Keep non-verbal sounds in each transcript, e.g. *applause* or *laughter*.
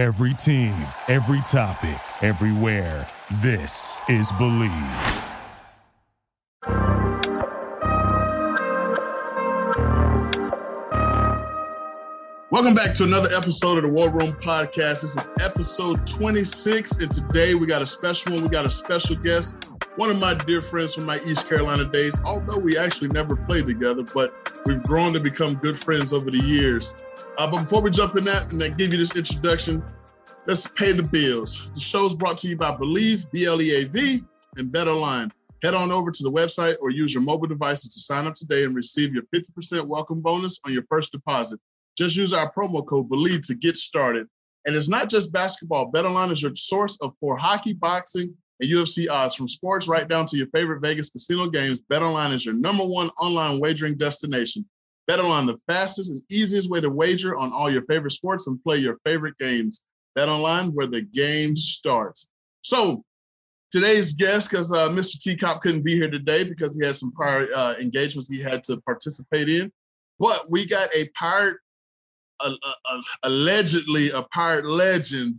Every team, every topic, everywhere. This is Bleav. Welcome back to another episode of the War Room Podcast. This is episode 26, and today we got a special one. We got a special guest, one of my dear friends from my East Carolina days. Although we actually never played together, but we've grown to become good friends over the years. Uh, but before we jump in that and I give you this introduction, let's pay the bills. The show's brought to you by Bleav, B L E A V, and BetOnline. Head on over to the website or use your mobile devices to sign up today and receive your 50% welcome bonus on your first deposit. Just use our promo code BLEAV to get started. And it's not just basketball. BetOnline is your source of for hockey, boxing, and UFC odds from sports right down to your favorite Vegas casino games. BetOnline is your number one online wagering destination. BetOnline, the fastest and easiest way to wager on all your favorite sports and play your favorite games. BetOnline, where the game starts. So today's guest, because uh, Mr. T Cop couldn't be here today because he had some prior uh, engagements he had to participate in. But we got a pirate allegedly a pirate legend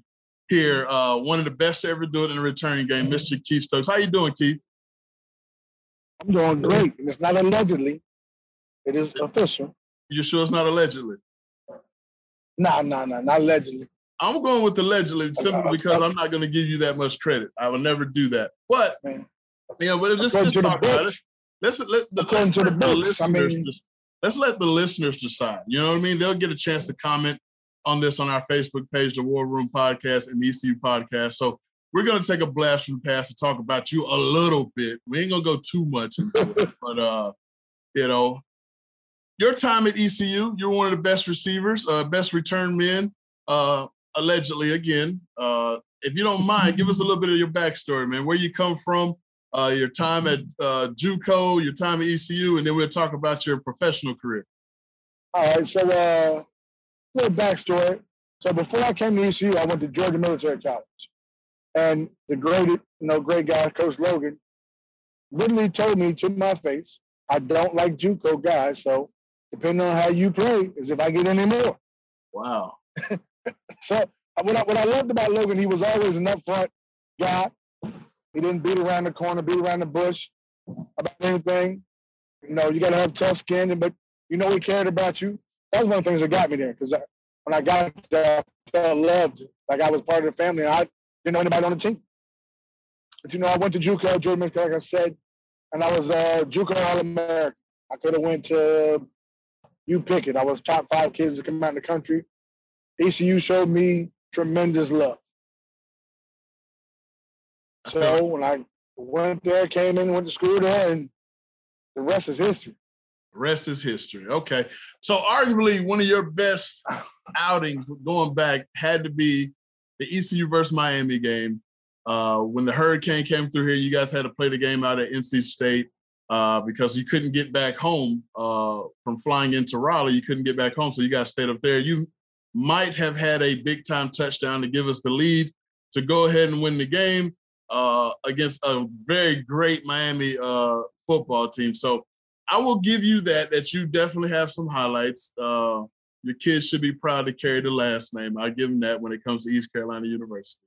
here, uh, one of the best to ever do it in a returning game, Mr. Keith Stokes. How you doing, Keith? I'm doing great. It's not allegedly. It is official. You sure it's not allegedly? Nah, nah, nah, not allegedly. I'm going with allegedly simply because I'm not going to give you that much credit. I will never do that. But Man. yeah, but let's just talk about it. Let's let the, let's let the, the listeners I mean, just, let's let the listeners decide. You know what I mean? They'll get a chance to comment on this on our Facebook page, the War Room Podcast and the ECU Podcast. So we're going to take a blast from the past to talk about you a little bit. We ain't going to go too much into it, *laughs* but uh, you know, your time at ECU, you're one of the best receivers, uh, best return men, uh, allegedly. Again, uh, if you don't mind, give us a little bit of your backstory, man. Where you come from, uh, your time at uh, JUCO, your time at ECU, and then we'll talk about your professional career. All right. So, uh, little backstory. So before I came to ECU, I went to Georgia Military College, and the great, you know, great guy, Coach Logan, literally told me to my face, "I don't like JUCO guys. So, depending on how you play, is if I get any more." Wow. *laughs* so uh, what I, what I loved about Logan, he was always an upfront guy. He didn't beat around the corner, beat around the bush about anything. You know, you got to have tough skin, but you know he cared about you. That was one of the things that got me there because when I got there, I felt loved, like I was part of the family, and I didn't know anybody on the team. But you know, I went to JUCO, Jordan, like I said, and I was uh, JUCO All American. I could have went to pick it. I was top five kids to come out in the country. ECU showed me tremendous love. So when I went there, came in, went to school there, and the rest is history. Rest is history. Okay. So arguably one of your best outings going back had to be the ECU versus Miami game. Uh, when the hurricane came through here, you guys had to play the game out at NC State uh, because you couldn't get back home uh, from flying into Raleigh. You couldn't get back home, so you guys stayed up there. You might have had a big time touchdown to give us the lead to go ahead and win the game uh, against a very great Miami uh, football team. So I will give you that. That you definitely have some highlights. Uh, your kids should be proud to carry the last name. I give them that when it comes to East Carolina University.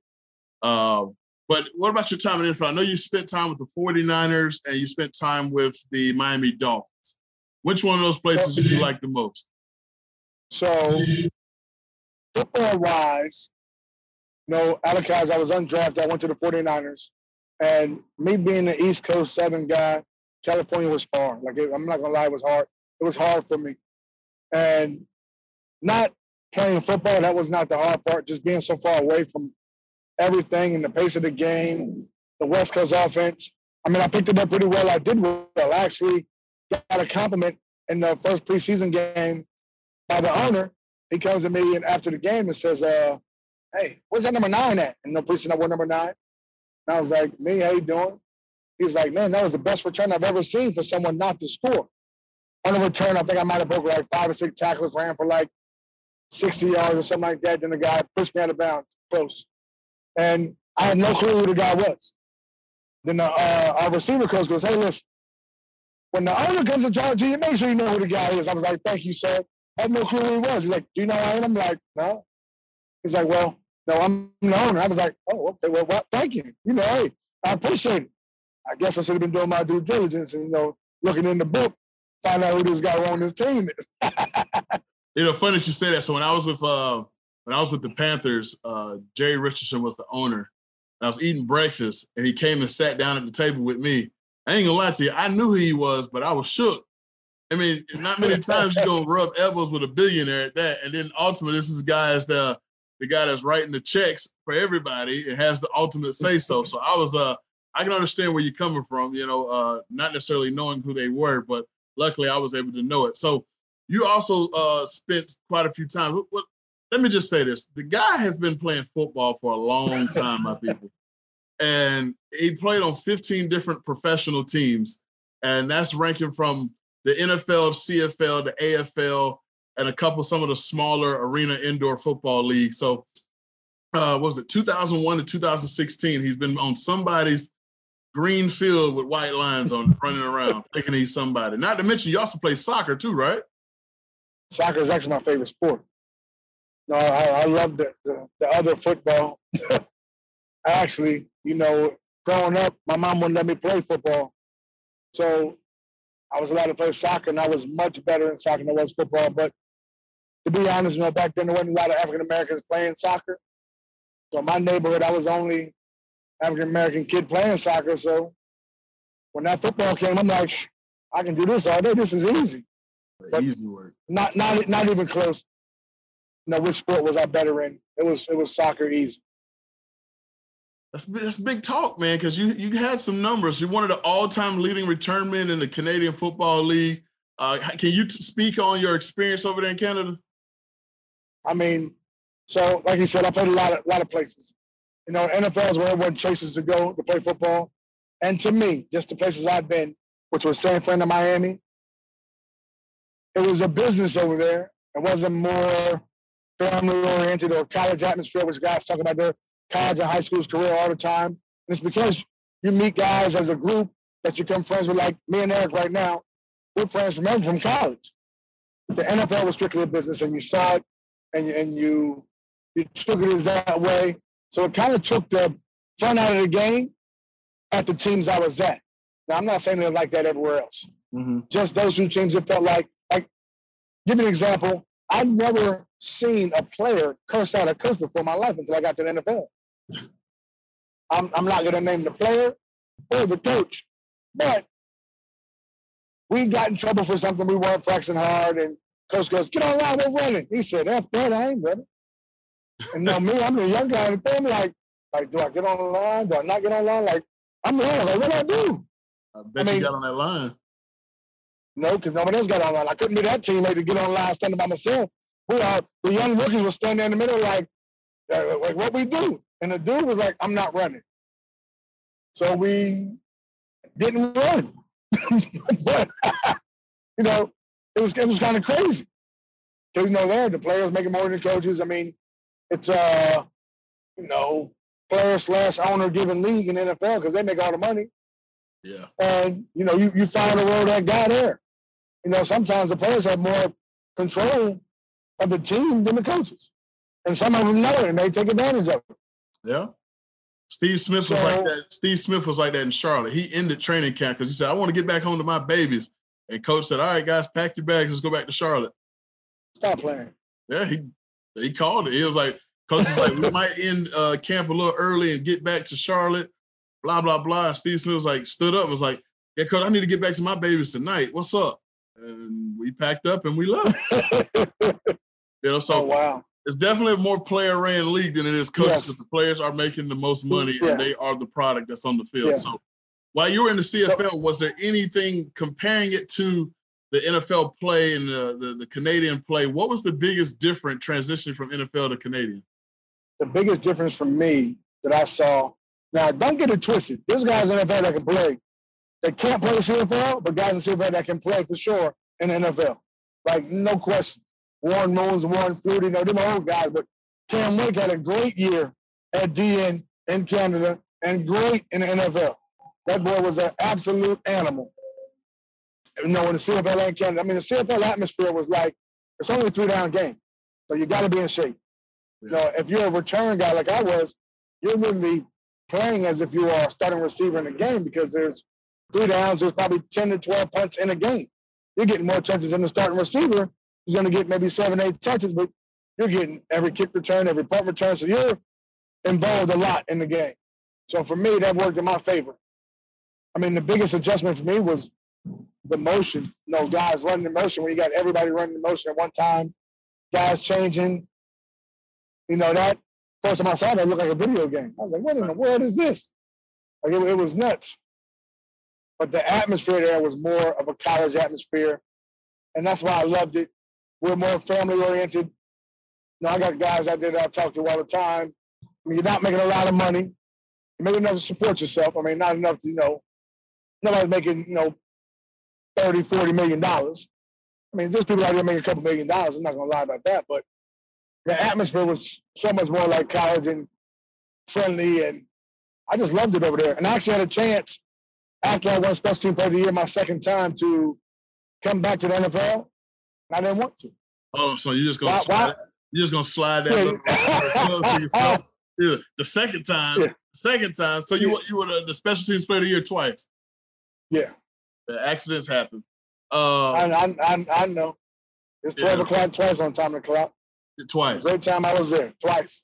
Uh, but what about your time in NFL? I know you spent time with the 49ers and you spent time with the Miami Dolphins. Which one of those places did you like the most? So, football wise, you know, because I was undrafted, I went to the 49ers. And me being the East Coast Southern guy, California was far. Like, it, I'm not to lie, it was hard. It was hard for me. And not playing football, that was not the hard part. Just being so far away from everything and the pace of the game, the West Coast offense. I mean, I picked it up pretty well. I did well. I actually got a compliment in the first preseason game by the owner. He comes to me and after the game and says, uh, hey, where's that number nine at? And no person I wore number nine. And I was like, me, how you doing? He's like, man, that was the best return I've ever seen for someone not to score. On the return, I think I might have broke like five or six tackles, ran for like 60 yards or something like that. Then the guy pushed me out of bounds, close. And I had no clue who the guy was. Then the, uh, our receiver coach goes, hey, listen, when the owner comes to talk to you, make sure you know who the guy is. I was like, thank you, sir. I had no clue who he was. He's like, do you know who I am? I'm like, no. He's like, well, no, I'm the owner. I was like, oh, okay, well, well, thank you. You know, hey, I appreciate it. I guess I should have been doing my due diligence and, you know, looking in the book, find out who this guy on this team is. *laughs* you know, funny that you say that. So when I was with uh when I was with the Panthers, uh Jerry Richardson was the owner. I was eating breakfast and he came and sat down at the table with me. I ain't gonna lie to you, I knew who he was, but I was shook. I mean, not many times you gonna rub elbows with a billionaire at that. And then ultimately, this is guys the the guy that's writing the checks for everybody and has the ultimate say so. So I was uh I can understand where you're coming from, you know, uh, not necessarily knowing who they were, but luckily I was able to know it. So you also uh, spent quite a few times. let me just say this: the guy has been playing football for a long *laughs* time, my people, and he played on 15 different professional teams, and that's ranking from the NFL, CFL, the AFL, and a couple some of the smaller arena indoor football leagues. So, uh, was it 2001 to 2016? He's been on somebody's green field with white lines on running around, *laughs* thinking he's somebody. Not to mention, you also play soccer too, right? Soccer is actually my favorite sport. No, I, I love the, the, the other football. *laughs* actually, you know, growing up, my mom wouldn't let me play football. So I was allowed to play soccer, and I was much better in soccer than I was football. But to be honest, you know, back then there wasn't a lot of African Americans playing soccer. So in my neighborhood, I was only African American kid playing soccer. So when that football came, I'm like, I can do this all day. This is easy. But easy work. Not not not even close. You know, which sport was I better in? It was it was soccer easy. That's that's big talk, man. Because you you had some numbers. You're one of the all-time leading return men in the Canadian Football League. Uh, can you t- speak on your experience over there in Canada? I mean, so like you said, I played a lot of lot of places. You know, NFL is where everyone chases to go to play football. And to me, just the places I've been, which was San Fran to Miami, it was a business over there. It wasn't more family oriented or college atmosphere, which guys talk about their college and high school's career all the time. And it's because you meet guys as a group that you become friends with, like me and Eric right now. We're friends from from college. The NFL was strictly a business, and you saw it, and you, and you you took it as that way. So it kind of took the fun out of the game at the teams I was at. Now, I'm not saying it was like that everywhere else. Mm-hmm. Just those two teams, it felt like, like, give you an example. I've never seen a player curse out a coach before in my life until I got to the NFL. I'm, I'm not going to name the player or the coach, but we got in trouble for something we weren't practicing hard, and coach goes, "Get on line, we're running." He said, "F that, I ain't running." And now me, I'm the young guy in the family. Like, like, do I get on the line? Do I not get on the line? Like, I'm lost. Like, what do I do? I bet I mean, you got on that line. No, because nobody else got on line. I couldn't be that teammate to get on line standing by myself. We are the young rookies were standing in the middle, like, uh, like what we do. And the dude was like, I'm not running. So we didn't run. *laughs* but *laughs* you know, it was it was kind of crazy. Because you know, there the players making more than the coaches. I mean, it's uh, you know, player slash owner given league in NFL because they make all the money. Yeah. And you know, you you follow the road that guy there. You know, sometimes the players have more control of the team than the coaches, and some of them know it and they take advantage of it. Yeah. Steve Smith was like that. Steve Smith was like that in Charlotte. He ended training camp because he said, "I want to get back home to my babies." And coach said, "All right, guys, pack your bags. Let's go back to Charlotte." Stop playing. Yeah, he he called it. He was like, Coach was like, we *laughs* might end uh, camp a little early and get back to Charlotte, blah, blah, blah. And Steve Smith was like, stood up and was like, yeah, coach, I need to get back to my babies tonight. What's up? And we packed up and we left. you know, *laughs* so oh, wow. it's definitely a more player ran league than it is coaches yes. the players are making the most money yeah. and they are the product that's on the field. Yeah. So while you were in the CFL, so, was there anything comparing it to the NFL play and the, the, the, Canadian play, what was the biggest different transition from NFL to Canadian? The biggest difference for me that I saw, now don't get it twisted. There's guys in the NFL that can play. They can't play CFL, but guys in CFL that can play for sure in the NFL. Like, no question. Warren Moons, Warren Flutie, you know, they're old guys, but Cam Wake had a great year at DN in Canada and great in the NFL. That boy was an absolute animal you know, in the CFL and Canada, I mean, the CFL atmosphere was like, it's only three down game. So you got to be in shape. You know, if you're a return guy like I was, you're literally playing as if you are a starting receiver in the game because there's three downs, there's probably 10 to 12 punts in a game. You're getting more touches than the starting receiver. You're going to get maybe seven, eight touches, but you're getting every kick return, every punt return. So you're involved a lot in the game. So for me, that worked in my favor. I mean, the biggest adjustment for me was the motion. You know, guys running the motion when you got everybody running the motion at one time, guys changing. You know, that first time I saw that, looked like a video game. I was like, what in the world is this? Like, it, it was nuts. But the atmosphere there was more of a college atmosphere. And that's why I loved it. We're more family oriented. You know, I got guys out there that I talk to all the time. I mean, you're not making a lot of money. You make enough to support yourself. I mean, not enough to, you know, nobody's making, you know, 30, 40 million dollars. I mean, there's people out there making a couple million dollars. I'm not gonna lie about that, but the atmosphere was so much more like college and friendly, and I just loved it over there. And I actually had a chance after I won Special Team Player of the Year my second time to come back to the NFL, and I didn't want to. Oh, so you're just gonna why, slide, why? you just gonna slide that yeah. to *laughs* yourself? *laughs* Yeah, the second time, yeah. second time. So you yeah. you were the, the Special Teams Player of the Year twice. Yeah. The accidents happen. Uh, I, I, I, I know. It's 12 yeah. o'clock twice on time to clock. Twice. Great time I was there. Twice.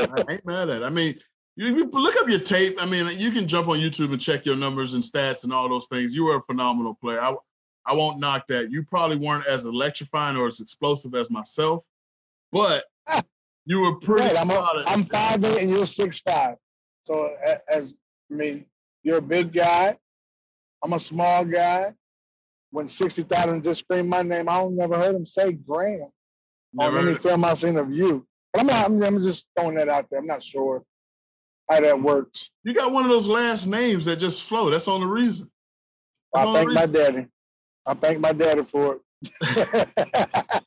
I ain't mad at it. I mean, you, you, look up your tape. I mean, you can jump on YouTube and check your numbers and stats and all those things. You were a phenomenal player. I, I won't knock that. You probably weren't as electrifying or as explosive as myself, but *laughs* you were pretty right, I'm solid. A, I'm five eight and you're six five. So as I mean, you're a big guy. I'm a small guy. When 60,000 just screamed my name, I don't never heard him say Graham Oh, on any film I've seen of you. But I'm, not, I'm, I'm just throwing that out there. I'm not sure how that works. You got one of those last names that just flow. That's the only reason. That's I thank reason. my daddy. I thank my daddy for it. *laughs*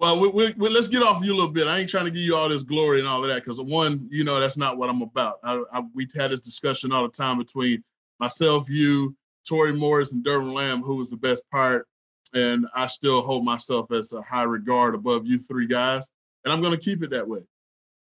well, we, we, we, let's get off you a little bit. I ain't trying to give you all this glory and all of that because one, you know, that's not what I'm about. I, I, we had this discussion all the time between myself, you, Tori Morris, and Derwin Lamb, who was the best part. And I still hold myself as a high regard above you three guys, and I'm going to keep it that way.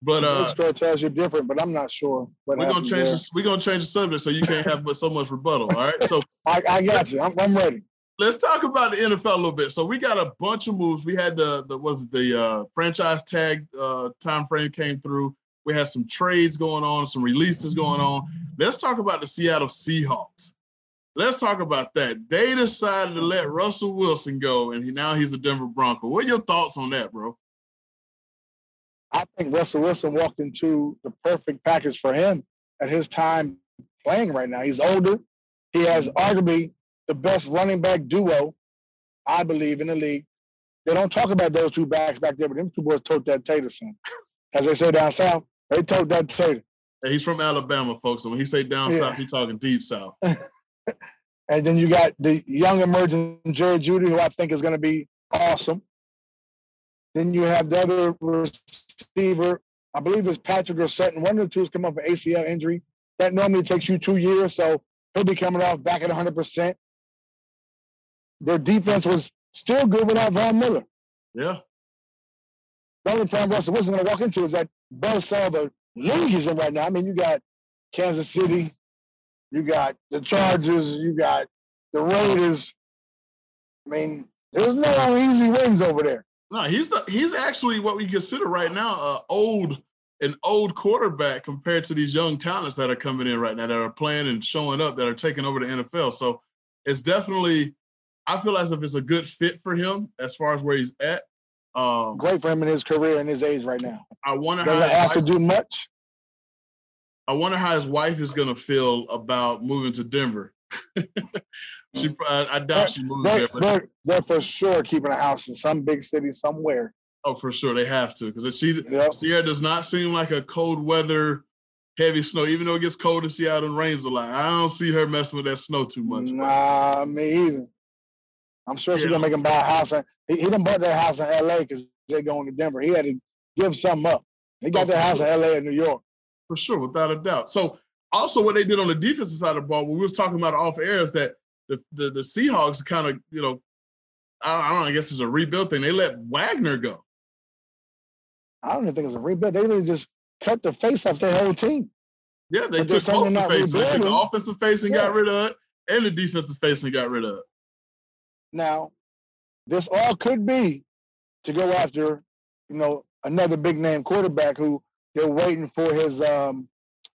But uh, story tells you different, but I'm not sure. We're gonna change. The, we're gonna change the subject so you can't have so much rebuttal. All right. So *laughs* I, I got you. I'm, I'm, ready. Let's talk about the NFL a little bit. So we got a bunch of moves. We had the the was the uh, franchise tag uh, time frame came through. We had some trades going on, some releases going on. Let's talk about the Seattle Seahawks. Let's talk about that. They decided to let Russell Wilson go, and he, now he's a Denver Bronco. What are your thoughts on that, bro? I think Russell Wilson walked into the perfect package for him at his time playing right now. He's older. He has arguably the best running back duo, I believe, in the league. They don't talk about those two backs back there, but them two boys tote that tater, son. As they say down south, they tote that tater. Hey, he's from Alabama, folks. So when he say down yeah. south, he's talking deep south. *laughs* and then you got the young emerging Jerry Jeudy, who I think is going to be awesome. Then you have the other receiver, I believe it's Patrick or Sutton. One of the two has come up with ACL injury. That normally takes you two years, so he'll be coming off back at 100%. Their defense was still good without Von Miller. Yeah. The only problem Russell Wilson going to walk into is that buzzsaw the league is in right now. I mean, you got Kansas City, you got the Chargers, you got the Raiders. I mean, there's no easy wins over there. No, he's the he's actually what we consider right now uh, old an old quarterback compared to these young talents that are coming in right now that are playing and showing up that are taking over the NFL. So it's definitely I feel as if it's a good fit for him as far as where he's at. Um, Great for him in his career and his age right now. I wonder doesn't have to do much. I wonder how his wife is going to feel about moving to Denver. *laughs* she, I, I doubt she moves they're, there. But they're, they're for sure keeping a house in some big city somewhere. Oh, for sure they have to because she yep. Ciara does not seem like a cold weather, heavy snow. Even though it gets cold in Seattle and rains a lot, I don't see her messing with that snow too much. Nah, me either. I'm sure yeah. she's gonna make him buy a house. And he, he didn't buy that house in L.A. because they're going to Denver. He had to give something up. He got oh, that house sure. in L.A. and New York. For sure, without a doubt. So also what they did on the defensive side of the ball, when we was talking about off air, is that the the, the Seahawks kind of, you know, I, I don't know, I guess it's a rebuild thing. They let Wagner go. I don't even think it's a rebuild. They really just cut the face off their whole team. Yeah, they But took both the faces. They took the offensive face and Yeah. got rid of it, and the defensive face and got rid of it. Now, this all could be to go after, you know, another big name quarterback who they're waiting for his um,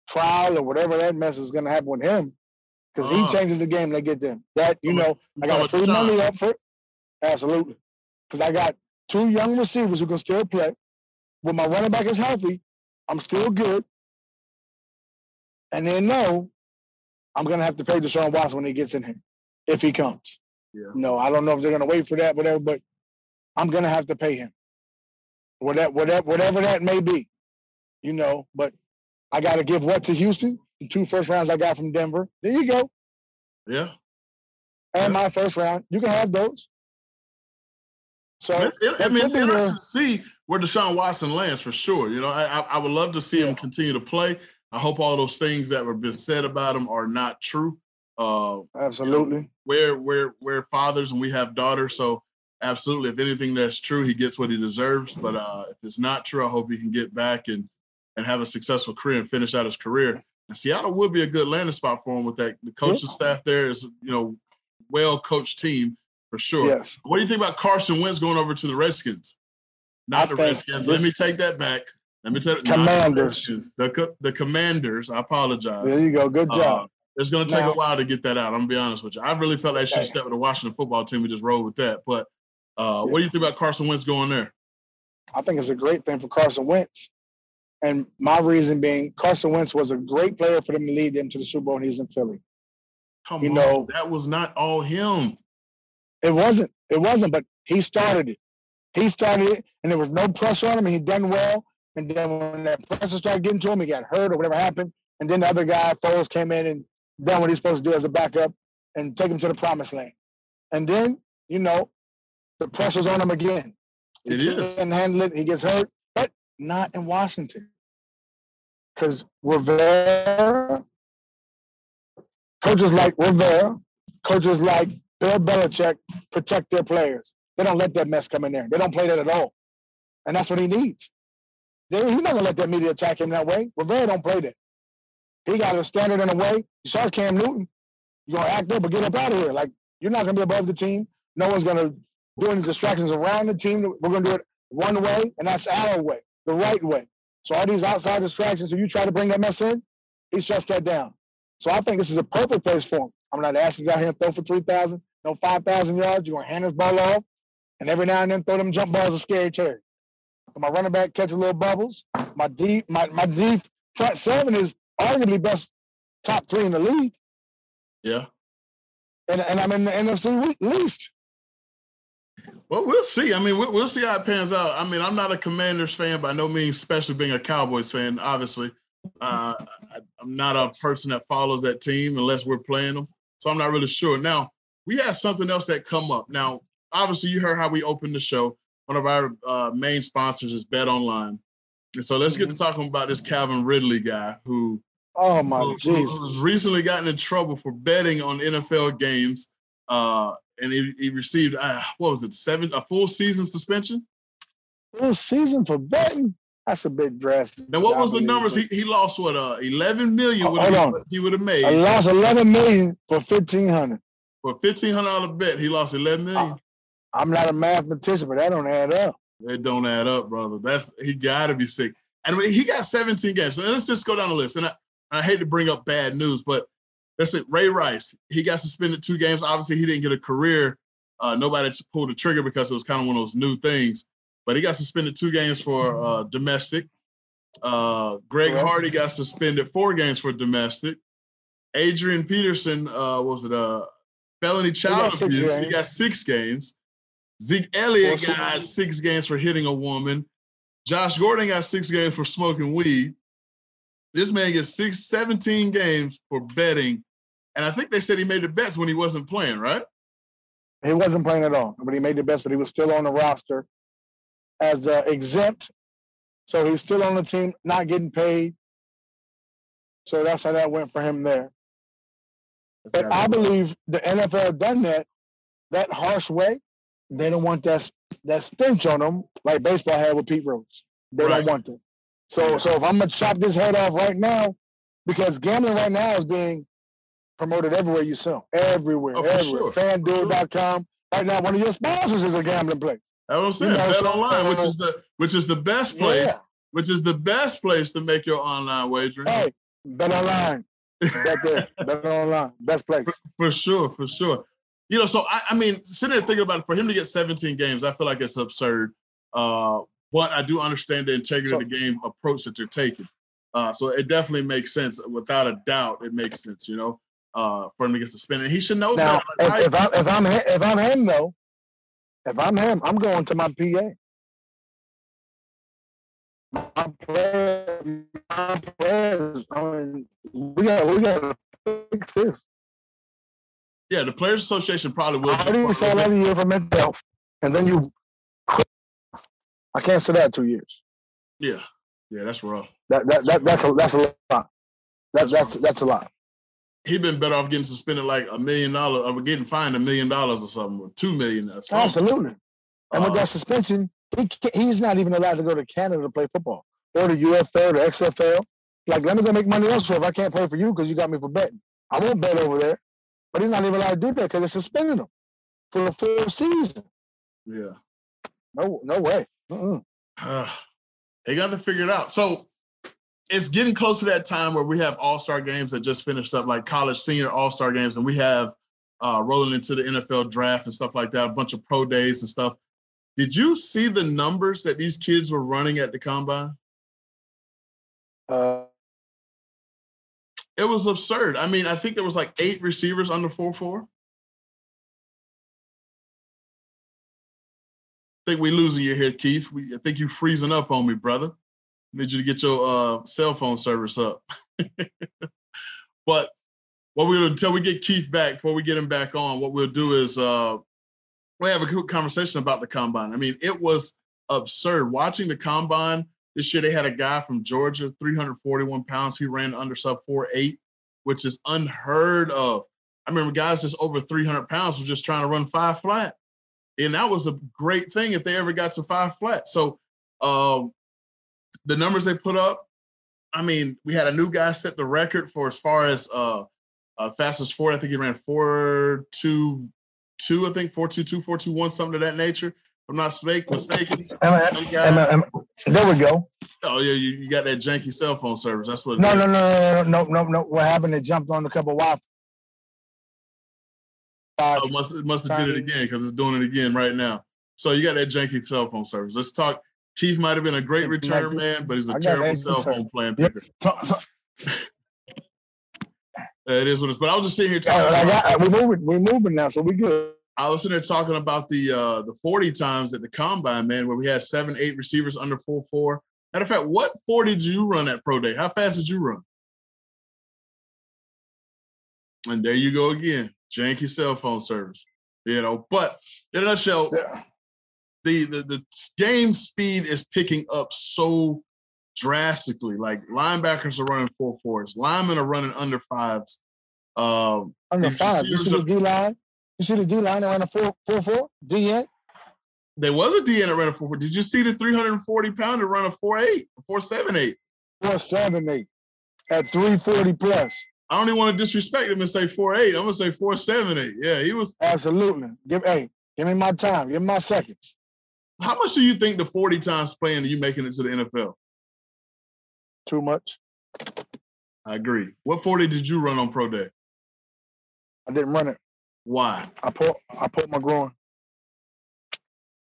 trial or whatever that mess is going to happen with him. Because Uh-huh. he changes the game, they get them. That, you know, I got free money up for it. Absolutely. Because I got two young receivers who can still play. When my running back is healthy, I'm still good. And then no, I'm going to have to pay Deshaun Watson when he gets in here, if he comes. Yeah. No, I don't know if they're going to wait for that, whatever, but I'm going to have to pay him. Whatever, whatever, whatever that may be, you know. But I got to give what to Houston? The two first rounds I got from Denver. There you go. Yeah. And my first round. You can have those. So It's, it, I mean, it's interesting to see where Deshaun Watson lands for sure. You know, I, I, would love to see him continue to play. I hope all those things that have been said about him are not true. Uh, Absolutely. we're we're we're fathers and we have daughters, so absolutely, if anything that's true, he gets what he deserves. But uh, if it's not true, I hope he can get back and and have a successful career and finish out his career. And Seattle would be a good landing spot for him with that. The coaching staff there is you know well coached team for sure. Yes. What do you think about Carson Wentz going over to the Redskins? Not I the Redskins. Let me take that back. Let me tell you, not the Commanders. The, the Commanders. I apologize. There you go. Good Uh, job. it's going to take Now- a while to get that out. I'm gonna be honest with you. I really felt they should have stepped with the Washington football team. We just rolled with that. But uh, what do you think about Carson Wentz going there? I think it's a great thing for Carson Wentz. And my reason being, Carson Wentz was a great player for them to lead them to the Super Bowl when he's in Philly. Come You on, know- that was not all him. It wasn't. It wasn't, but he started it. He started it, and there was no pressure on him, and he done well. And then when that pressure started getting to him, he got hurt or whatever happened. And then the other guy, Foles, came in and done what he's supposed to do as a backup and take him to the promised land. And then, you know, the pressure's on him again. It he is. can't handle it. He gets hurt, not in Washington. Because Rivera, coaches like Rivera, coaches like Bill Belichick protect their players. They don't let that mess come in there. They don't play that at all. And that's what he needs. They, he's not gonna let that media attack him that way. Rivera don't play that. He got a standard in a way. You saw Cam Newton. You're gonna act up or get up out of here. Like you're not gonna be above the team. No one's gonna do any distractions around the team. We're gonna do it one way, and that's our way, the right way. So all these outside distractions, if you try to bring that mess in, he shuts that down. So I think this is a perfect place for him. I'm not asking you out here and throw for 3,000, no 5,000 yards. You're going to hand this ball off, and every now and then throw them jump balls of scary Terry. My running back catches little bubbles. My deep, my, my deep front seven is arguably best top three in the league, Yeah. and, and I'm in the NFC least. Well, we'll see. I mean, we'll, we'll see how it pans out. I mean, I'm not a Commanders fan by no means, especially being a Cowboys fan. Obviously, uh, I, I'm not a person that follows that team unless we're playing them. So I'm not really sure. Now, we have something else that come up. Now, obviously, you heard how we opened the show. One of our uh, main sponsors is Bet Online, and so let's get to talking about this Calvin Ridley guy who Oh my who- who's recently gotten in trouble for betting on NFL games, uh, and he, he received uh, what was it, seven a full season suspension. Full season for betting. That's a bit drastic. Now, what was the numbers? He, he lost what uh eleven million. Hold on. he would have made I lost 11 million for 1500. for fifteen hundred dollar bet. He lost eleven million. I'm not a mathematician, but that don't add up. It don't add up, brother. That's he got to be sick. And I he got 17 games. So let's just go down the list. And I, I hate to bring up bad news, but that's it. Ray Rice, he got suspended two games. Obviously, he didn't get a career. Uh, nobody pulled the trigger because it was kind of one of those new things. But he got suspended two games for uh, domestic. Uh, Greg Hardy got suspended four games for domestic. Adrian Peterson, uh, was it a felony child six abuse? He got six games. Zeke Elliott got seasons. six games for hitting a woman. Josh Gordon got six games for smoking weed. This man gets six, 17 games for betting. And I think they said he made the bets when he wasn't playing, right? He wasn't playing at all, but he made the best, but he was still on the roster as the exempt. So he's still on the team, not getting paid. So that's how that went for him there. But I believe the NFL done that that harsh way. They don't want that that stench on them like baseball had with Pete Rose. They Right. don't want that. So so if I'm gonna chop this head off right now, because gambling right now is being promoted everywhere you sell. Everywhere, Oh, everywhere. sure. FanDuel.com. Right now, one of your sponsors is a gambling place. That's what I'm saying. You know, Bet so, online, which uh, is the which is the best place, Yeah. which is the best place to make your online wagering. Hey, bet online. Bet there. *laughs* bet online. Best place. For sure, for sure. You know, so I, I mean, sitting there thinking about it, for him to get 17 games, I feel like it's absurd. Uh, but I do understand the integrity So- of the game approach that they're taking. Uh, so it definitely makes sense. Without a doubt, it makes sense. You know, uh, for him to get suspended, he should know Now, if, if I'm if I'm if I'm him though, if I'm him, I'm going to my PA. My players, my players, I mean, we got we got to fix this. yeah, the Players Association probably will. How do you sell every year for mental health, and then you? I can't say that two years. Yeah, yeah, that's rough. That that, that that's a that's a lot. That, That's that's that's a lot. He'd been better off getting suspended like a million dollars or getting fined a million dollars or something, or two million or something. Absolutely. And with Uh, that suspension, he he's not even allowed to go to Canada to play football or the UFL, the XFL. Like, let me go make money elsewhere if I can't play for you because you got me for betting. I won't bet over there. But he's not even allowed to do that because they're suspending him for the full season. yeah. No, no way. Uh, *sighs* they got to figure it out. So it's getting close to that time where we have all star games that just finished up, like college senior all star games, and we have uh, rolling into the NFL draft and stuff like that, a bunch of pro days and stuff. Did you see the numbers that these kids were running at the combine? Uh, It was absurd. I mean, I think there was like eight receivers under 4 4. I think we losing you here, Keith. We, I think you freezing up on me, brother. Need you to get your uh, cell phone service up. *laughs* but what we'll until we get Keith back, before we get him back on, what we'll do is uh, we have a quick conversation about the combine. I mean, it was absurd watching the combine. This year they had a guy from Georgia, 341 pounds. He ran under sub 4'8, which is unheard of. I remember guys just over 300 pounds were just trying to run five flat. And that was a great thing if they ever got to five flat. So um, the numbers they put up, I mean, we had a new guy set the record for as far as uh, uh fastest four. I think he ran four two two, I think four two two, four two one, something of that nature. If I'm not mistake- mistaken. am I- Some guy- am I- am there we go. Oh yeah, you, you got that janky cell phone service. That's what. No, no, no, no, no, no, no, no. What happened? It jumped on a couple of Wi-Fi. Oh, must it must have did it again because it's doing it again right now. So you got that janky cell phone service. Let's talk. Keith might have been a great return man, but he's a terrible cell phone plan picker. So, so, *laughs* Uh, it is what it is. But I was just sitting here talking. I About, got, we're moving. We're moving now, so we good. I was sitting there talking about the uh the 40 times at the combine, man, where we had seven, eight receivers under four four. Matter of fact, what 40 did you run at pro day? How fast did you run? And there you go again, janky cell phone service. You know, but in a nutshell, Yeah. The the the game speed is picking up so drastically. Like linebackers are running four fours, linemen are running under fives. Um, Under five. You see the D line? You see the D line around the four four four? D end? there was a DN that ran a four four. Did you see the 340 pounder run a four eight, four seven eight? Four seven eight. At three forty plus. I don't even want to disrespect him and say four eight. I'm gonna say four seven eight. Yeah, he was. Absolutely. Give hey, give me my time. Give me my seconds. How much do you think the 40 times playing you making it to the NFL? Too much. I agree. What 40 did you run on pro day? I didn't run it. Why? I pulled I pulled my groin.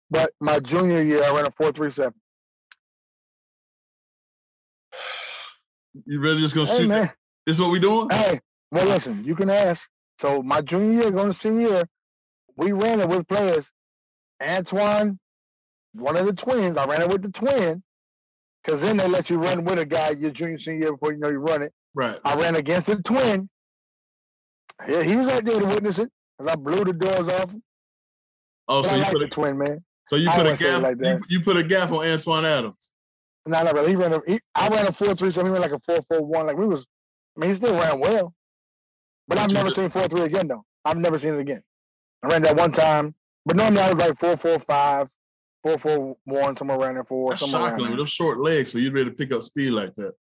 But my junior year I ran a four three seven. You really just gonna Hey shoot? man. This is what we doing? Hey, well listen, you can ask. So my junior year, going to senior year, we ran it with players. Antoine, one of the twins. I ran it with the twin. Cause then they let you run with a guy your junior senior year before you know you run it. Right. I ran against the twin. Yeah, he was right there to witness it. Cause I blew the doors off him. Oh, But so I you like put the a twin, man. so you I put a wouldn't say it gap. like you, that. you put a gap on Antoine Adams. No, no, but he ran a he, I ran a four three, so he ran like a four four one. Like we was I mean he still ran well. But But I've never did- seen four three again though. I've never seen it again. I ran that one time, but normally I was like four four five, four four one, somewhere around there four. That's somewhere around shocking with those short legs for you to be able to pick up speed like that.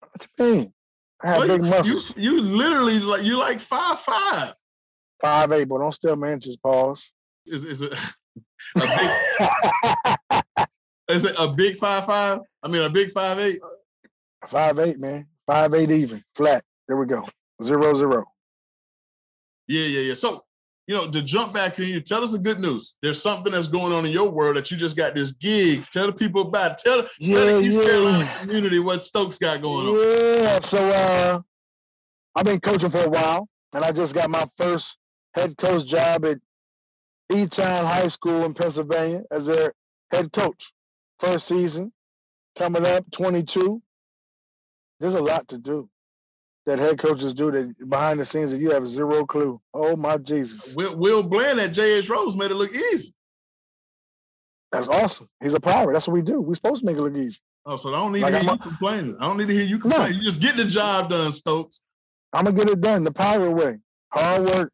What you mean? I have Well, big muscles. you you literally like you like five five. Five eight, but don't steal my inches, pause. Is is it *laughs* a big is it a big five five? I mean a big five eight. Five eight, man. Five eight even. Flat. There we go. Zero zero. Yeah, yeah, yeah. So you know, to jump back in, you tell us the good news. There's something that's going on in your world that you just got this gig. Tell the people about. It. Tell, tell the East Carolina community what Stokes got going on. Yeah. So uh I've been coaching for a while and I just got my first head coach job at E-Town High School in Pennsylvania as their head coach. First season coming up, 22. There's a lot to do that head coaches do that behind the scenes that you have zero clue. Oh my Jesus. Will, Will Bland at JH Rose made it look easy. That's awesome. He's a pirate. That's what we do. We're supposed to make it look easy. Oh, so I don't need Like, to hear I'm you complaining. I don't need to hear you complain. You just get the job done, Stokes. I'm gonna get it done the pirate way. Hard work.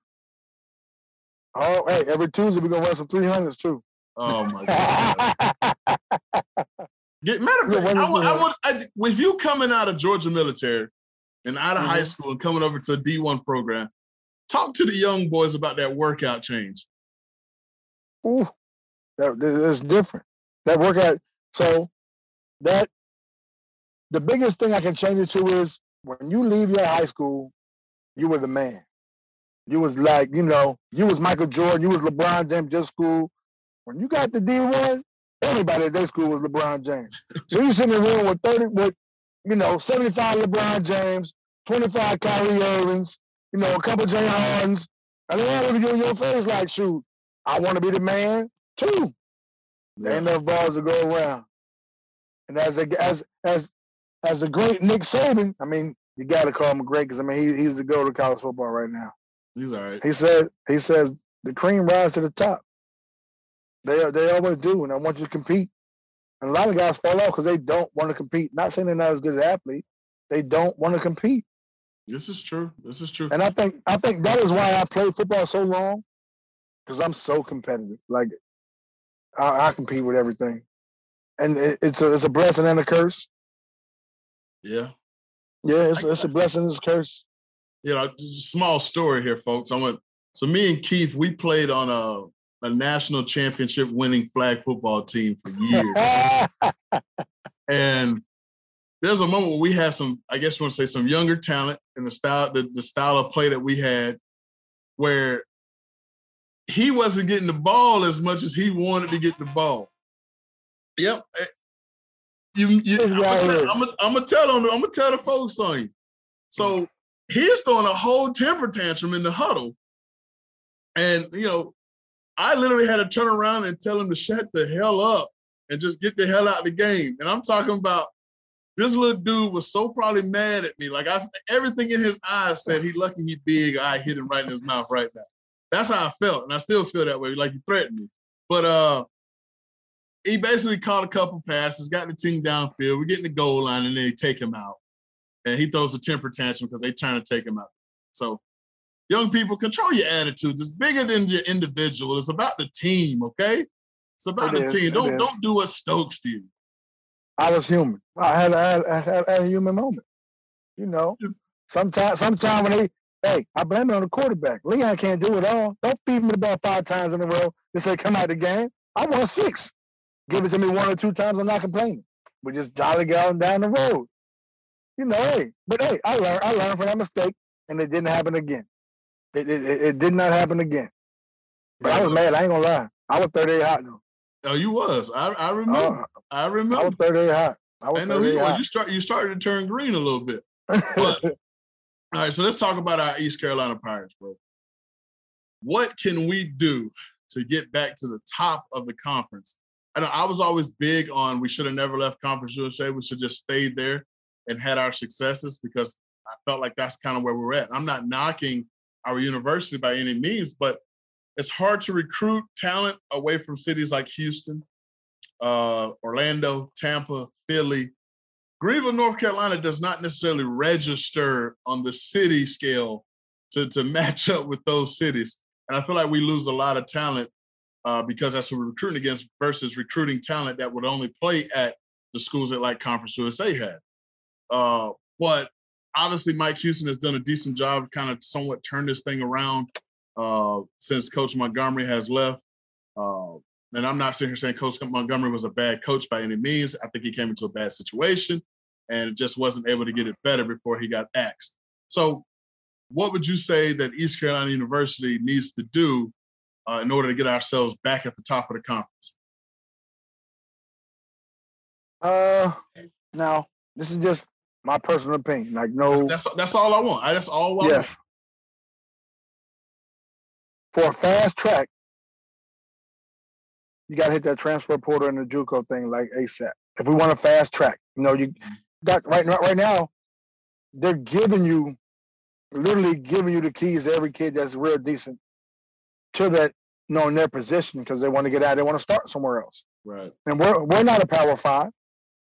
Oh, hey, every Tuesday we're gonna run some 300s too. Oh my *laughs* god. Get matter of fact, I I? I, with you coming out of Georgia military and out of high Mhm. school and coming over to a D1 program, talk to the young boys about that workout change. Ooh, that, that- that's different. That workout. So that the biggest thing I can change it to is when you leave your high school, you were the man. You was like, you know, you was Michael Jordan, you was LeBron James, just school. When you got the D1, everybody at their school was LeBron James. So you sit in the room with 30, with, you know, 75 LeBron James, 25 Kyrie Irvings, you know, a couple Jay Hardens, and they all look you in your face like, shoot, I want to be the man too. There ain't enough balls to go around. And as a as as as the great Nick Saban, I mean, you got to call him great because I mean he, he's the go to college football right now. He's all right. He said he says the cream rises to the top. They they always do, and I want you to compete. And a lot of guys fall off because they don't want to compete. Not saying they're not as good as athletes, they don't want to compete. This is true. This is true. And I think I think that is why I played football so long, because I'm so competitive. Like I, I compete with everything, and it, it's a it's a blessing and a curse. Yeah. Yeah, it's it's a blessing and a curse. You know, small story here, folks. I went. So me and Keith, we played on a a national championship winning flag football team for years. *laughs* And there's a moment where we had some, I guess you want to say some younger talent in the style, the, the style of play that we had, where he wasn't getting the ball as much as he wanted to get the ball. Yep. eh, You, you I'm, gonna, here. I'm, gonna, I'm gonna tell them, I'm gonna tell the folks on you. So he's throwing a whole temper tantrum in the huddle. And you know, I literally had to turn around and tell him to shut the hell up and just get the hell out of the game. And I'm talking about this little dude was so probably mad at me. Like I everything in his eyes said he lucky he big, I hit him right in his mouth right now. That's how I felt. And I still feel that way, like he threatened me. But uh he basically caught a couple passes, got the team downfield. We're getting the goal line, and then they take him out. And he throws a temper tantrum because they trying to take him out. So young people, control your attitudes. It's bigger than your individual. It's about the team, okay? It's about It the is, team. Don't is. don't do what Stokes did. I was human. I had, I had, I had, I had a human moment. You know, sometimes, sometime when they, hey, I blame it on the quarterback. Leon can't do it all. Don't feed me the ball five times in a row. They say come out the game. I want six. Give it to me one or two times. I'm not complaining. We just jolly going down the road. You know, hey, but hey, I learned. I learned from that mistake, and it didn't happen again. It it, it, did not happen again. But I was mad. I ain't gonna lie. I was 38 hot though. Oh, you was. I, I remember. Uh, I I remember. was 38 hot. I was I know 38 you hot. You start. You started to turn green a little bit. But *laughs* all right, so let's talk about our East Carolina Pirates, bro. What can we do to get back to the top of the conference? I know I was always big on we should have never left Conference USA. We should just stayed there and had our successes because I felt like that's kind of where we're at. I'm not knocking our university by any means, but it's hard to recruit talent away from cities like Houston, uh, Orlando, Tampa, Philly, Greenville, North Carolina does not necessarily register on the city scale to, to *laughs* match up with those cities. And I feel like we lose a lot of talent uh, because that's what we're recruiting against versus recruiting talent that would only play at the schools that like Conference USA had. Uh, but obviously, Mike Houston has done a decent job, kind of somewhat turned this thing around uh, since Coach Montgomery has left. Uh, and I'm not sitting here saying Coach Montgomery was a bad coach by any means. I think he came into a bad situation and just wasn't able to get it better before he got axed. So, what would you say that East Carolina University needs to do uh, in order to get ourselves back at the top of the conference? Uh, now this is just my personal opinion. Like, no, that's that's, that's all I want. I, that's all. I yes. Want. For a fast track, you got to hit that transfer portal and the JUCO thing like ASAP. If we want a fast track, you know, you mm-hmm. got right now. Right now, they're giving you, literally giving you the keys to every kid that's real decent to that, you know, in their position because they want to get out. They want to start somewhere else. Right. And we're we're not a Power Five.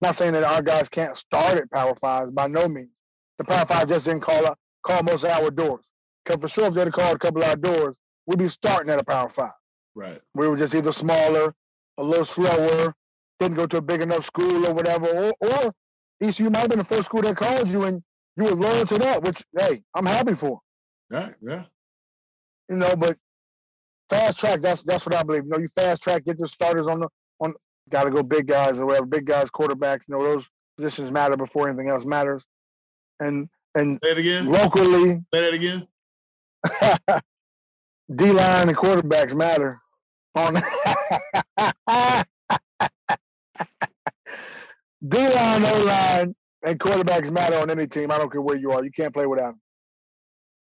Not saying that our guys can't start at Power Fives by no means. The Power Five just didn't call up, call most of our doors. Because for sure, if they'd have called a couple of our doors, we'd be starting at a Power Five. Right. We were just either smaller a little slower, didn't go to a big enough school or whatever, or, or ECU might have been the first school that called you and you were loyal to that, which hey, I'm happy for. Yeah, yeah. You know, but fast track, that's that's what I believe. You know, you fast track, get the starters on the on gotta go big guys or whatever, big guys, quarterbacks, you know, those positions matter before anything else matters. And and Say it again. Locally. Say that again. *laughs* D line and quarterbacks matter on *laughs* D line, O line, and quarterbacks matter on any team. I don't care where you are. You can't play without them.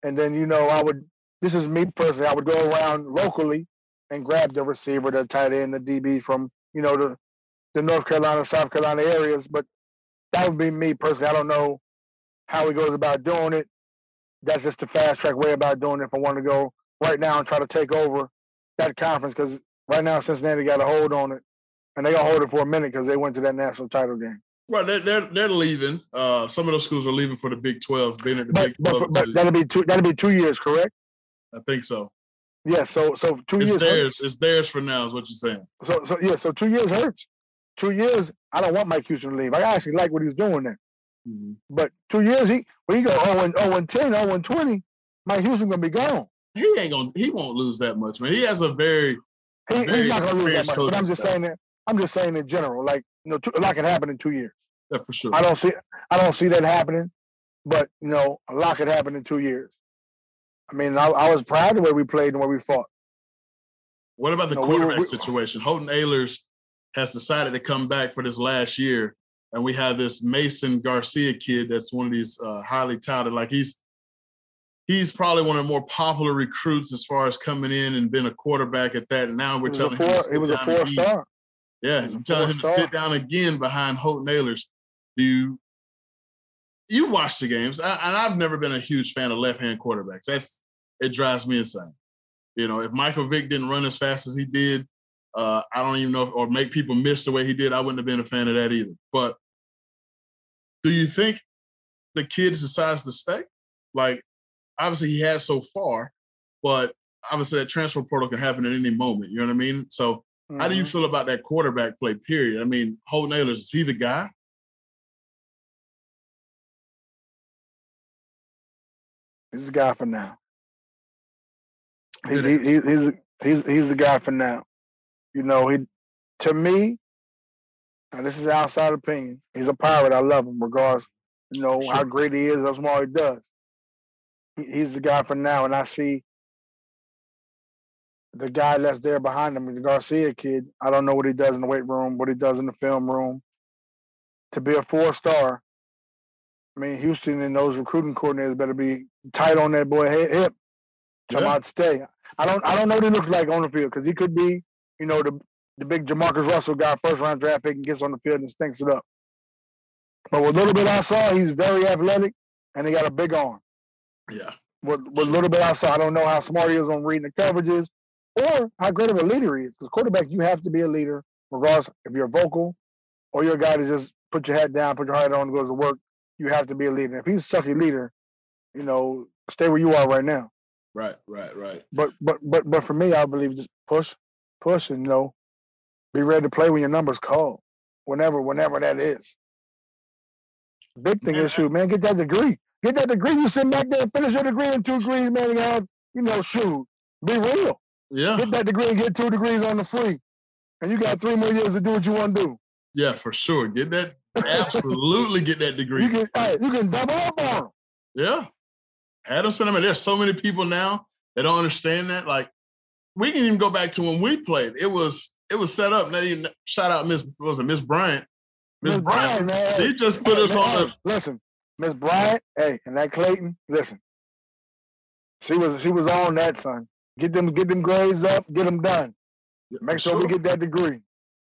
And then you know, I would. This is me personally. I would go around locally and grab the receiver, the tight end, the DB from you know the the North Carolina, South Carolina areas. But that would be me personally. I don't know how he goes about doing it. That's just the fast track way about doing it. If I want to go right now and try to take over that conference because right now Cincinnati got a hold on it, and they gonna hold it for a minute because they went to that national title game. Well, they're they're, they're leaving. Uh, some of those schools are leaving for the Big Twelve, being at the but, Big Twelve. But, but that'll be two. That'll be two years, correct? I think so. Yeah. So so two it's years. Theirs. Hurts. It's theirs for now. Is what you're saying. So so yeah. So two years hurts. Two years. I don't want Mike Houston to leave. I actually like what he's doing there. Mm-hmm. But two years, he when he go 0 and 0 and 10, 0 and 20, Mike Houston gonna be gone he ain't gonna he won't lose that much, man. He has a very, he, very he's not gonna lose that much. But I'm just saying that I'm just saying in general, like you know, two, a lot can happen in two years. Yeah, for sure. I don't see I don't see that happening, but you know, a lot could happen in two years. I mean, I, I was proud of the way we played and where we fought. What about the you know, quarterback we, we, situation? Holton Ahlers has decided to come back for this last year, and we have this Mason Garcia kid that's one of these uh, highly touted. Like he's he's probably one of the more popular recruits as far as coming in and being a quarterback at that. And now we're telling four, him it was a four star. Yeah, I'm telling him star. to sit down again behind Holton Ahlers. Do you you watch the games? I, and I've never been a huge fan of left hand quarterbacks. That's it drives me insane. You know, if Michael Vick didn't run as fast as he did, uh, I don't even know, if, or make people miss the way he did, I wouldn't have been a fan of that either. But do you think the kid decides to stay? Like, obviously he has so far, but obviously that transfer portal can happen at any moment. You know what I mean? So mm-hmm. how do you mm-hmm. feel about that quarterback play? Period. I mean, Holton Ahlers is he the guy? He's the guy for now. He, he, he's he's he's the guy for now. You know, he to me, and this is outside opinion. He's a pirate. I love him, regardless. You know sure. how great he is, how small he does he's the guy for now. And I see the guy that's there behind him, the Garcia kid. I don't know what he does in the weight room, what he does in the film room. To be a four star, I mean, Houston and those recruiting coordinators better be tight on that boy hip. Come yeah. stay. I don't I don't know what he looks like on the field because he could be, you know, the the big Jamarcus Russell guy, first round draft pick, and gets on the field and stinks it up. But with a little bit I saw, he's very athletic and he got a big arm. Yeah. With, with a little bit outside, I don't know how smart he is on reading the coverages or how great of a leader he is. Because quarterback, you have to be a leader, regardless if you're vocal or you're a guy to just put your head down, put your head on, goes to work. You have to be a leader. If he's a sucky leader, you know, stay where you are right now. Right, right, right. But but but but for me, I believe just push, push and you know, be ready to play when your number's called, whenever, whenever that is. Big thing is shoot, man, get that degree. Get that degree. You sit back there and finish your degree in two degrees, man. You have, you know, shoot, be real. Yeah. Get that degree and get two degrees on the free. And you got three more years to do what you want to do. Yeah, for sure. Get that *laughs* absolutely get that degree. You can hey, you can double up on them. Yeah. Adam spend. I mean, there's so many people now that don't understand that. Like, we can even go back to when we played. It was it was set up. Now, you, shout out Miss was it Miss Bryant? Miss Bryant, man. He just put hey, us man, on. The, listen, Miss Bryant. Hey, and that Clayton. Listen, she was she was on that son. Get them get them grades up. Get them done. Make sure, sure. we get that degree.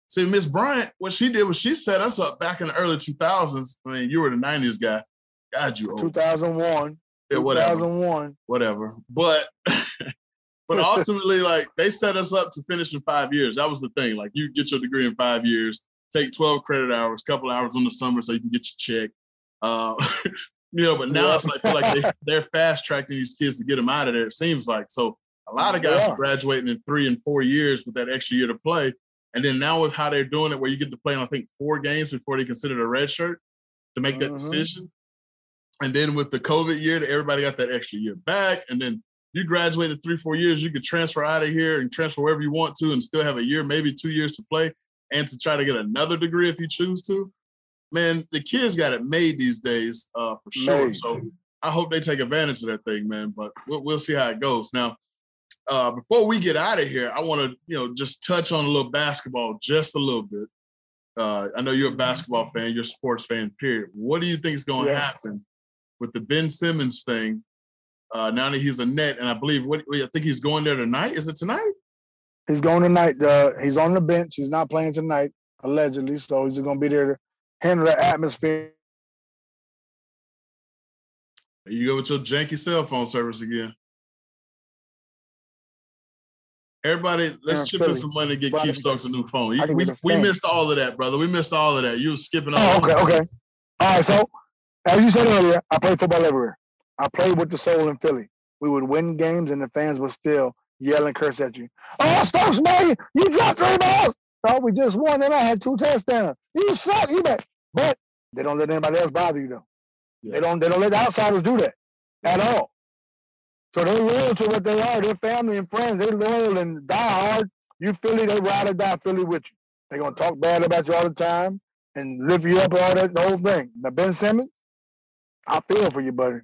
See, Miss Bryant, what she did was she set us up back in the early 2000s. I mean, you were the 90s guy. God, you old. 2001. Yeah, whatever. 2001. Whatever. But *laughs* but ultimately, like they set us up to finish in five years. That was the thing. Like you get your degree in five years, take 12 credit hours, couple hours on the summer so you can get your check. Uh, *laughs* you know, but now yeah. it's like like they, they're fast tracking these kids to get them out of there. It seems like so. A lot of guys yeah. are graduating in three and four years with that extra year to play. And then now with how they're doing it, where you get to play in, I think, four games before they consider a red shirt to make mm-hmm. that decision. And then with the COVID year, everybody got that extra year back. And then you graduated three, four years, you could transfer out of here and transfer wherever you want to and still have a year, maybe two years to play and to try to get another degree if you choose to. Man, the kids got it made these days uh, for sure. Made. So I hope they take advantage of that thing, man. But we'll, we'll see how it goes. Now, uh, before we get out of here, I want to, you know, just touch on a little basketball just a little bit. Uh, I know you're a basketball fan, you're a sports fan, period. What do you think is going to yes. happen with the Ben Simmons thing? Uh, now that he's a net, and I believe what I think he's going there tonight. Is it tonight? He's going tonight. Uh, he's on the bench. He's not playing tonight, allegedly. So he's just going to be there to handle the atmosphere. You go with your janky cell phone service again. Everybody, let's yeah, chip in some money to get Keith Stokes a new phone. You, we, we missed all of that, brother. We missed all of that. You were skipping oh, all. Oh, okay, okay. All right. So, as you said earlier, I play football everywhere. I played with the soul in Philly. We would win games, and the fans would still yell and curse at you. Oh, Stokes, man, you dropped three balls. Oh, we just won, and I had two touchdowns. You suck. You bet. But they don't let anybody else bother you, though. Yeah. They don't. They don't let the outsiders do that at all. So they're loyal to what they are. They're family and friends. They're loyal and die hard. You Philly, they ride or die Philly with you. They're gonna talk bad about you all the time and lift you up all that the whole thing. Now Ben Simmons, I feel for you, buddy.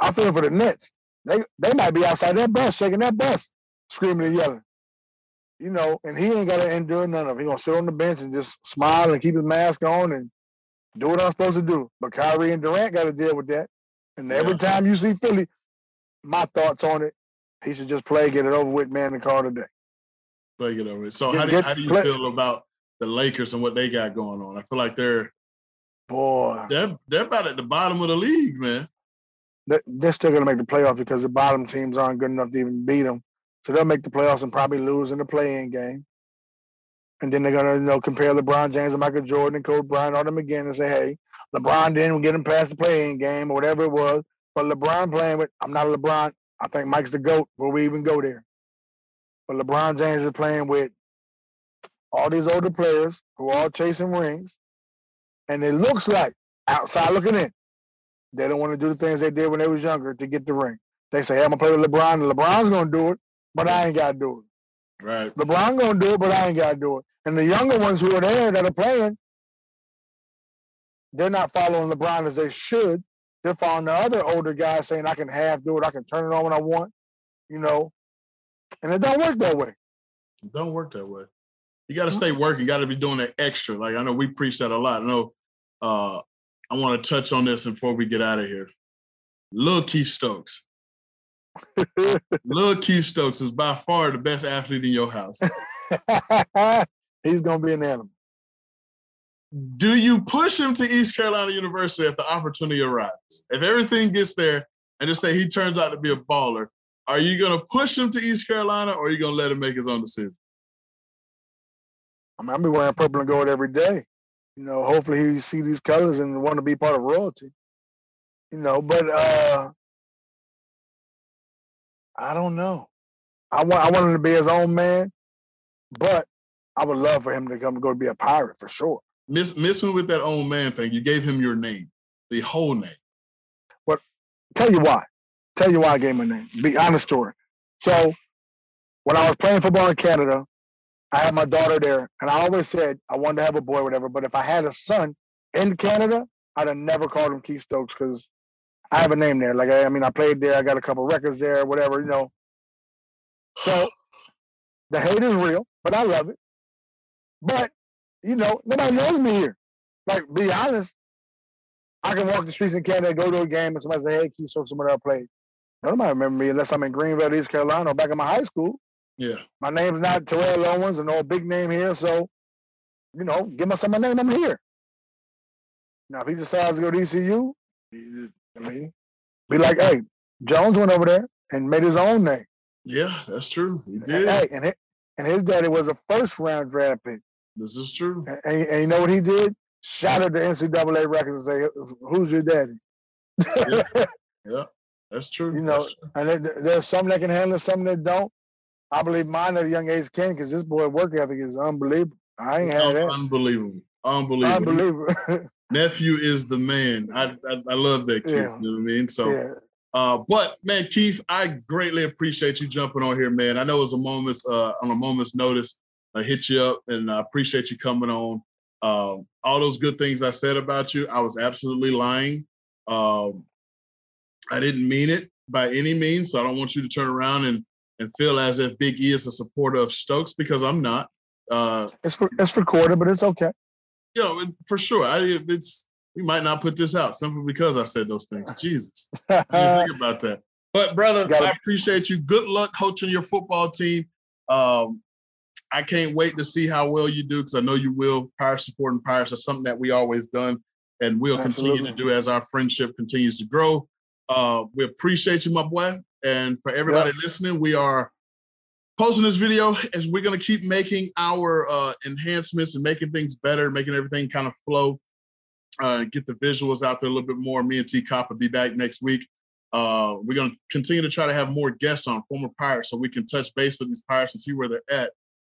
I feel for the Nets. They they might be outside that bus, shaking that bus, screaming and yelling. You know, and he ain't gotta endure none of it. He gonna sit on the bench and just smile and keep his mask on and do what I'm supposed to do. But Kyrie and Durant gotta deal with that. And every time you see Philly, my thoughts on it. He should just play, get it over with, man, and call it a day. Play it over. So get, how do, get, how do you play. feel about the Lakers and what they got going on? I feel like they're boy, they're they're about at the bottom of the league, man. They're still gonna make the playoffs because the bottom teams aren't good enough to even beat them. So they'll make the playoffs and probably lose in the play-in game. And then they're gonna, you know, compare LeBron James and Michael Jordan and Kobe Bryant, all them again, and say, "Hey, LeBron didn't get him past the play-in game or whatever it was. But LeBron playing with, I'm not a LeBron. I think Mike's the GOAT before we even go there. But LeBron James is playing with all these older players who are all chasing rings. And it looks like, outside looking in, they don't want to do the things they did when they was younger to get the ring. They say, hey, I'm to play with LeBron, and LeBron's going to do it, but I ain't got to do it. Right. LeBron going to do it, but I ain't got to do it. And the younger ones who are there that are playing, they're not following LeBron as they should they're following the other older guys saying I can half do it, I can turn it on when I want, you know. And it don't work that way. It don't work that way. You got to stay working. You got to be doing that extra. Like I know we preach that a lot. I know. Uh, I want to touch on this before we get out of here. Lil Keith Stokes. *laughs* Lil Keith Stokes is by far the best athlete in your house. *laughs* He's gonna be an animal do you push him to East Carolina University if the opportunity arises? If everything gets there and just say he turns out to be a baller, are you going to push him to East Carolina or are you going to let him make his own decision? I mean, I'm be wearing purple and gold every day. You know, hopefully he see these colors and want to be part of royalty. You know, but uh I don't know. I want I want him to be his own man. But I would love for him to come go to be a pirate for sure. Miss miss me with that old man thing. You gave him your name, the whole name. But tell you why. Tell you why I gave him a name. Be honest story. So when I was playing football in Canada, I had my daughter there, and I always said I wanted to have a boy, whatever. But if I had a son in Canada, I'd have never called him Keith Stokes because I have a name there. Like I, I mean, I played there. I got a couple records there, whatever, you know. So the hate is real, but I love it. But you know, nobody knows me here. Like, be honest, I can walk the streets in Canada, go to a game, and somebody say, "Hey, Keith Stokes, somebody I played." Nobody remember me unless I'm in Greenville, East Carolina, or back in my high school. Yeah. My name's not Terrell Owens, and no big name here, so you know, give myself my name. I'm here. Now, if he decides to go to ECU, I mean, be like, Zay Jones went over there and made his own name. Yeah, that's true. He did. Hey, and his, and his daddy was a first round draft pick. This is true. And, and you know what he did? Shattered the NCAA records and say, "Who's your daddy?" yeah. *laughs* yeah, that's true. You know, true. and there's some that can handle it, some that don't. I believe mine at a young age can because this boy work ethic is unbelievable. I ain't had that. Unbelievable. Unbelievable. Unbelievable. *laughs* Nephew is the man. I I, I love that kid. Yeah. You know what I mean? So yeah. uh, but man, Keith, I greatly appreciate you jumping on here, man. I know it was a moment's uh, on a moment's notice. I hit you up and I appreciate you coming on. Um, all those good things I said about you, I was absolutely lying. Um, I didn't mean it by any means. So I don't want you to turn around and and feel as if Big E is a supporter of Stokes because I'm not. Uh, it's for, it's recorded, but it's okay. You know, for sure. I it's we might not put this out simply because I said those things. Jesus, think about that. But brother, *laughs* I appreciate you. Good luck coaching your football team. Um, I can't wait to see how well you do because I know you will. Pirates supporting Pirates is something that we always done and we'll Absolutely. continue to do as our friendship continues to grow. Uh, we appreciate you, my boy. And for everybody yep. listening, we are posting this video as we're going to keep making our uh, enhancements and making things better, making everything kind of flow. Uh, get the visuals out there a little bit more. Me and T Cop will be back next week. Uh, we're going to continue to try to have more guests on former Pirates so we can touch base with these Pirates and see where they're at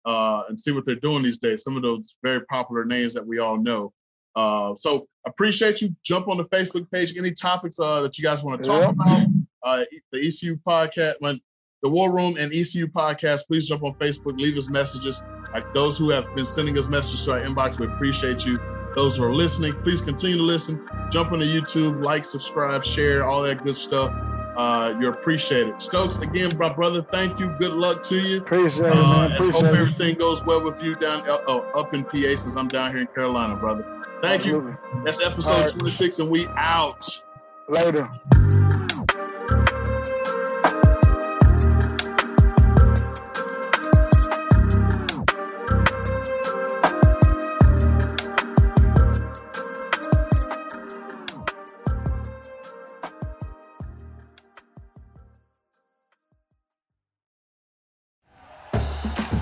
uh, and see what they're doing these days. Some of those very popular names that we all know. Uh, so appreciate you. Jump on the Facebook page. Any topics uh, that you guys want to talk yeah. about? Uh, the ECU podcast, when the War Room and ECU podcast. Please jump on Facebook. Leave us messages. Like those who have been sending us messages to our inbox, we appreciate you. Those who are listening, please continue to listen. Jump on the YouTube, like, subscribe, share, all that good stuff. Uh, you're appreciated. Stokes, again, my brother, thank you. Good luck to you. Appreciate it, man. Uh, appreciate hope everything goes well with you down uh, oh, up in PA since I'm down here in Carolina, brother. Thank Absolutely. you. That's episode right. 26, and we out. Later.